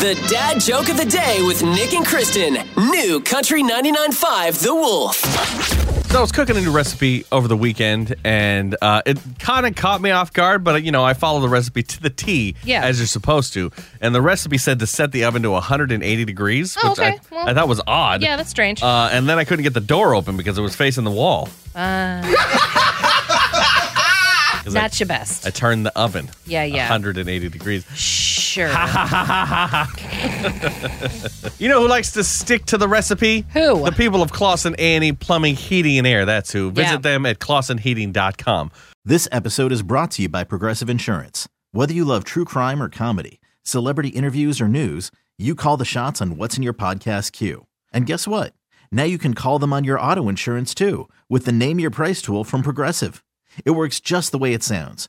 The dad joke of the day with Nick and Kristen. New Country 99.5 The Wolf. So I was cooking a new recipe over the weekend, and uh, it kind of caught me off guard. But you know, I follow the recipe to the T, Yeah. as you're supposed to. And the recipe said to set the oven to 180 degrees, Oh, which okay. I, Well, I thought was odd. Yeah, that's strange. Uh, and then I couldn't get the door open because it was facing the wall. Uh, 'Cause I- that's your best. I turned the oven. Yeah, yeah. 180 degrees. Sure. You know who likes to stick to the recipe? Who? The people of Clausen Annie Plumbing, Heating, and Air. That's who. Visit Yeah. them at clausenheating.com. This episode is brought to you by Progressive Insurance. Whether you love true crime or comedy, celebrity interviews or news, you call the shots on what's in your podcast queue. And guess what? Now you can call them on your auto insurance too with the Name Your Price tool from Progressive. It works just the way it sounds.